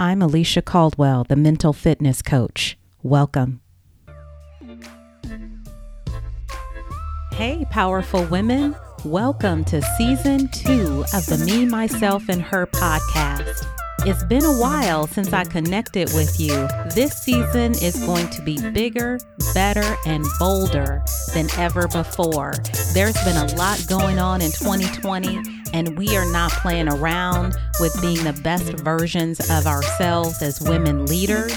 I'm Alicia Caldwell, the mental fitness coach. Welcome. Hey, powerful women. Welcome to season two of the Me, Myself, and Her podcast. It's been a while since I connected with you. This season is going to be bigger, better, and bolder than ever before. There's been a lot going on in 2020, and we are not playing around with being the best versions of ourselves as women leaders.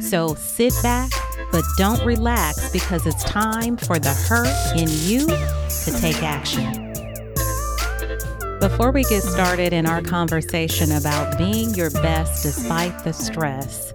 So sit back, but don't relax because it's time for the hurt in you to take action. Before we get started in our conversation about being your best despite the stress,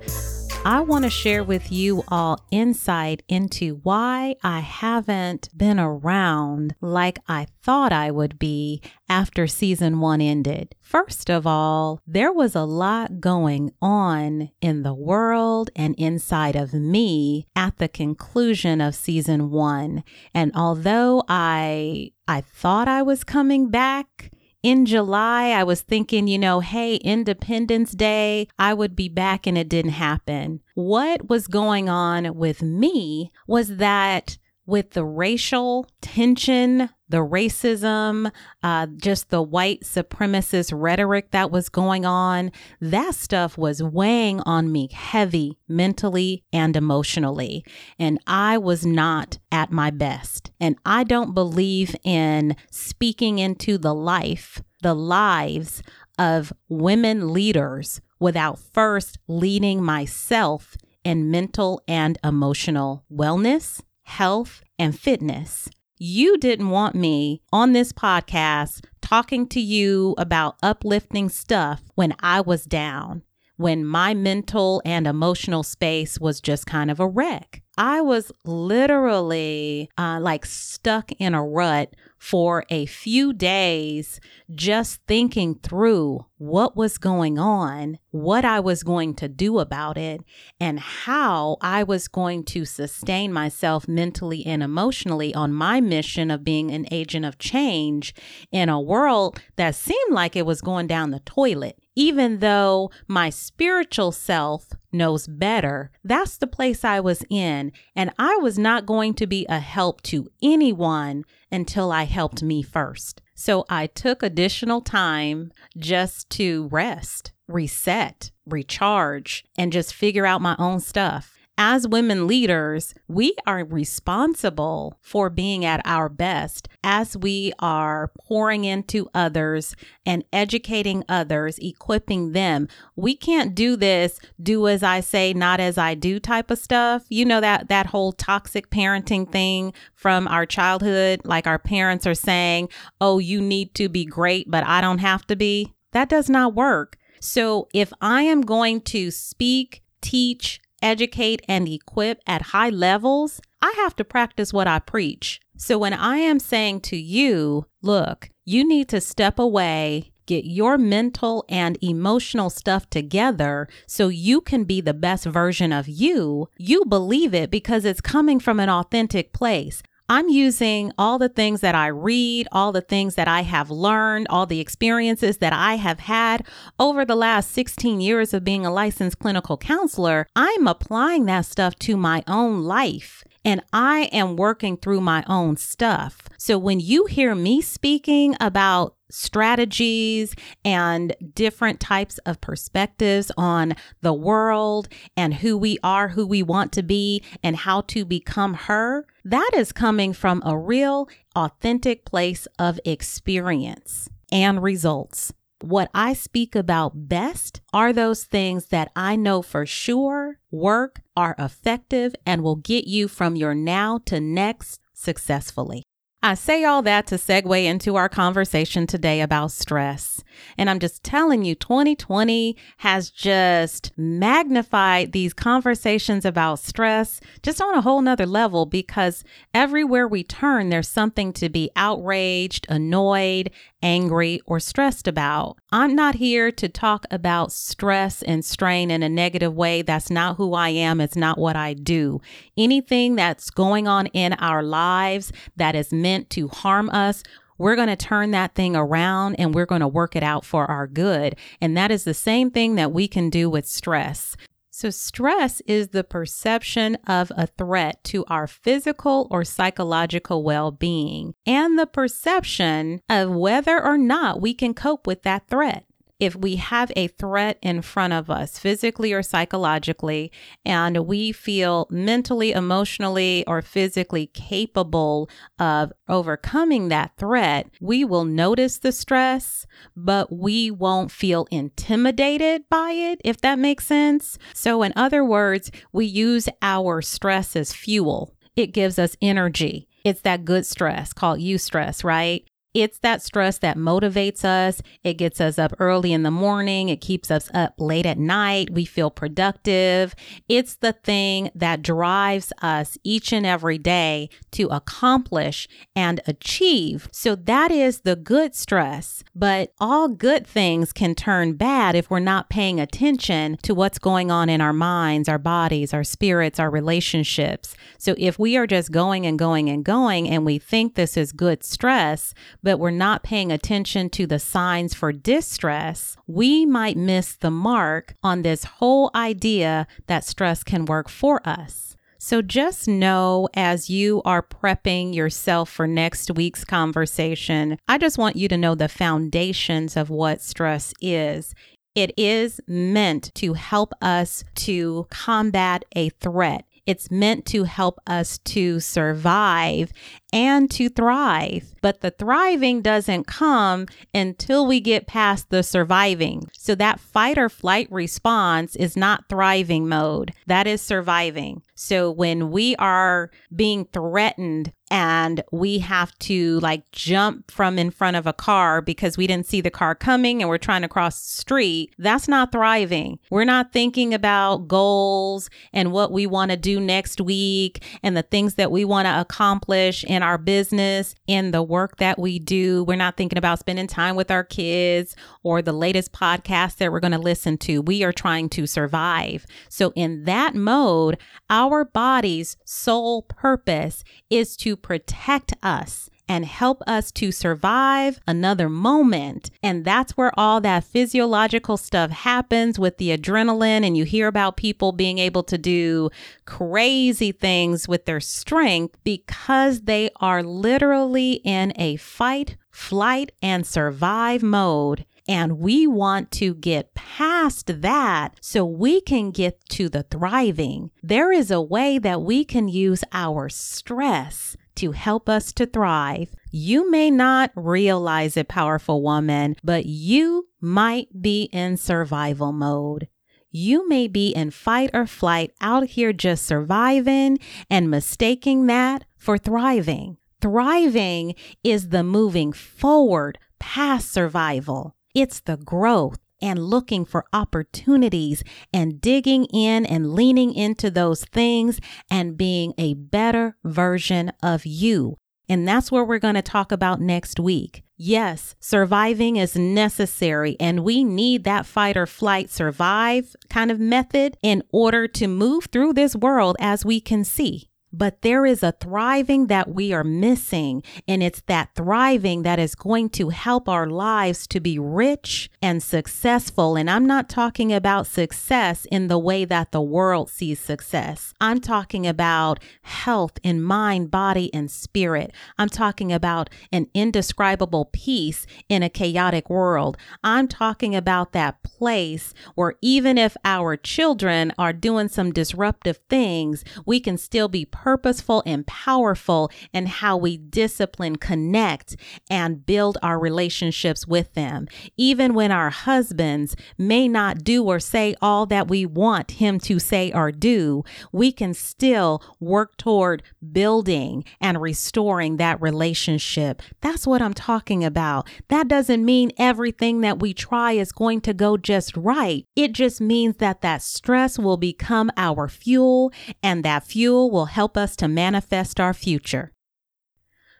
I want to share with you all insight into why I haven't been around like I thought I would be after season one ended. First of all, there was a lot going on in the world and inside of me at the conclusion of season one. And although I I thought I was coming back, in July, I was thinking, you know, hey, Independence Day, I would be back, and it didn't happen. What was going on with me was that with the racial tension, the racism, uh, just the white supremacist rhetoric that was going on, that stuff was weighing on me heavy mentally and emotionally. And I was not at my best. And I don't believe in speaking into the life, the lives of women leaders without first leading myself in mental and emotional wellness health, and fitness. You didn't want me on this podcast talking to you about uplifting stuff when I was down, when my mental and emotional space was just kind of a wreck. I was literally uh, like stuck in a rut for a few days, just thinking through what was going on, what I was going to do about it, and how I was going to sustain myself mentally and emotionally on my mission of being an agent of change in a world that seemed like it was going down the toilet even though my spiritual self knows better, that's the place I was in. And I was not going to be a help to anyone until I helped me first. So I took additional time just to rest, reset, recharge, and just figure out my own stuff as women leaders, we are responsible for being at our best as we are pouring into others and educating others, equipping them. We can't do this do as I say, not as I do type of stuff. You know that that whole toxic parenting thing from our childhood, like our parents are saying, "Oh, you need to be great, but I don't have to be." That does not work. So, if I am going to speak, teach, educate, and equip at high levels, I have to practice what I preach. So when I am saying to you, look, you need to step away, get your mental and emotional stuff together so you can be the best version of you, you believe it because it's coming from an authentic place. I'm using all the things that I read, all the things that I have learned, all the experiences that I have had over the last 16 years of being a licensed clinical counselor. I'm applying that stuff to my own life and I am working through my own stuff. So when you hear me speaking about strategies and different types of perspectives on the world and who we are, who we want to be, and how to become her, that is coming from a real, authentic place of experience and results. What I speak about best are those things that I know for sure work, are effective, and will get you from your now to next successfully. I say all that to segue into our conversation today about stress. And I'm just telling you, 2020 has just magnified these conversations about stress just on a whole nother level because everywhere we turn, there's something to be outraged, annoyed, angry, or stressed about. I'm not here to talk about stress and strain in a negative way. That's not who I am. It's not what I do. Anything that's going on in our lives that is meant to harm us, we're going to turn that thing around and we're going to work it out for our good. And that is the same thing that we can do with stress. So, stress is the perception of a threat to our physical or psychological well being and the perception of whether or not we can cope with that threat if we have a threat in front of us, physically or psychologically, and we feel mentally, emotionally, or physically capable of overcoming that threat, we will notice the stress, but we won't feel intimidated by it, if that makes sense. So, in other words, we use our stress as fuel, it gives us energy. It's that good stress called eustress, right? It's that stress that motivates us. It gets us up early in the morning. It keeps us up late at night. We feel productive. It's the thing that drives us each and every day to accomplish and achieve. So that is the good stress. But all good things can turn bad if we're not paying attention to what's going on in our minds, our bodies, our spirits, our relationships. So if we are just going and going and going and we think this is good stress, but we're not paying attention to the signs for distress, we might miss the mark on this whole idea that stress can work for us. So just know as you are prepping yourself for next week's conversation, I just want you to know the foundations of what stress is. It is meant to help us to combat a threat. It's meant to help us to survive and to thrive. But the thriving doesn't come until we get past the surviving. So that fight or flight response is not thriving mode, that is surviving. So when we are being threatened and we have to like jump from in front of a car because we didn't see the car coming and we're trying to cross the street, that's not thriving. We're not thinking about goals and what we want to do next week and the things that we want to accomplish in our business, in the work that we do. We're not thinking about spending time with our kids or the latest podcast that we're going to listen to. We are trying to survive. So, in that mode, our body's sole purpose is to protect us and help us to survive another moment. And that's where all that physiological stuff happens with the adrenaline. And you hear about people being able to do crazy things with their strength because they are literally in a fight, flight, and survive mode. And we want to get past that so we can get to the thriving. There is a way that we can use our stress to help us to thrive. You may not realize it, powerful woman, but you might be in survival mode. You may be in fight or flight out here just surviving and mistaking that for thriving. Thriving is the moving forward past survival. It's the growth and looking for opportunities and digging in and leaning into those things and being a better version of you. And that's where we're going to talk about next week. Yes, surviving is necessary, and we need that fight or flight survive kind of method in order to move through this world as we can see. But there is a thriving that we are missing, and it's that thriving that is going to help our lives to be rich and successful. And I'm not talking about success in the way that the world sees success. I'm talking about health in mind, body, and spirit. I'm talking about an indescribable peace in a chaotic world. I'm talking about that place where even if our children are doing some disruptive things, we can still be purposeful and powerful in how we discipline, connect, and build our relationships with them. Even when our husbands may not do or say all that we want him to say or do, we can still work toward building and restoring that relationship. That's what I'm talking about. That doesn't mean everything that we try is going to go just right. It just means that that stress will become our fuel and that fuel will help help us to manifest our future.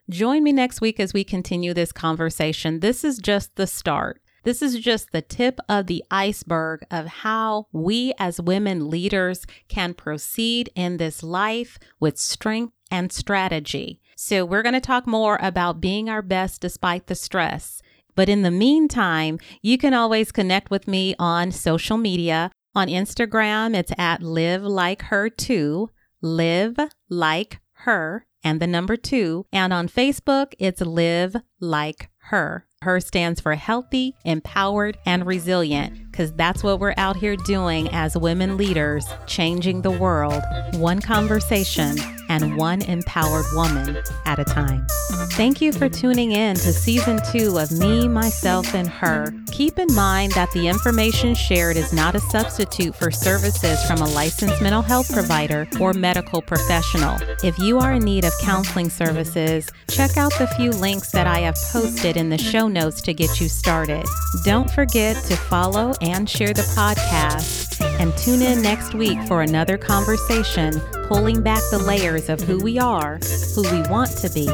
Join me next week as we continue this conversation. This is just the start. This is just the tip of the iceberg of how we as women leaders can proceed in this life with strength and strategy. So, we're going to talk more about being our best despite the stress. But in the meantime, you can always connect with me on social media. On Instagram, it's at live like her too, live like her, and the number two. And on Facebook, it's live like her. Her stands for healthy, empowered, and resilient, because that's what we're out here doing as women leaders, changing the world, one conversation and one empowered woman at a time. Thank you for tuning in to season two of Me, Myself, and Her. Keep in mind that the information shared is not a substitute for services from a licensed mental health provider or medical professional. If you are in need of counseling services, check out the few links that I have posted in the show notes to get you started. Don't forget to follow and share the podcast and tune in next week for another conversation pulling back the layers of who we are, who we want to be,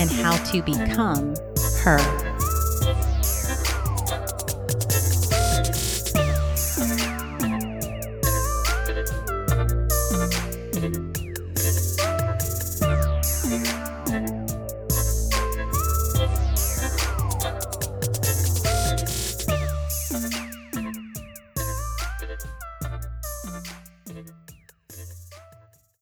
and how to become her.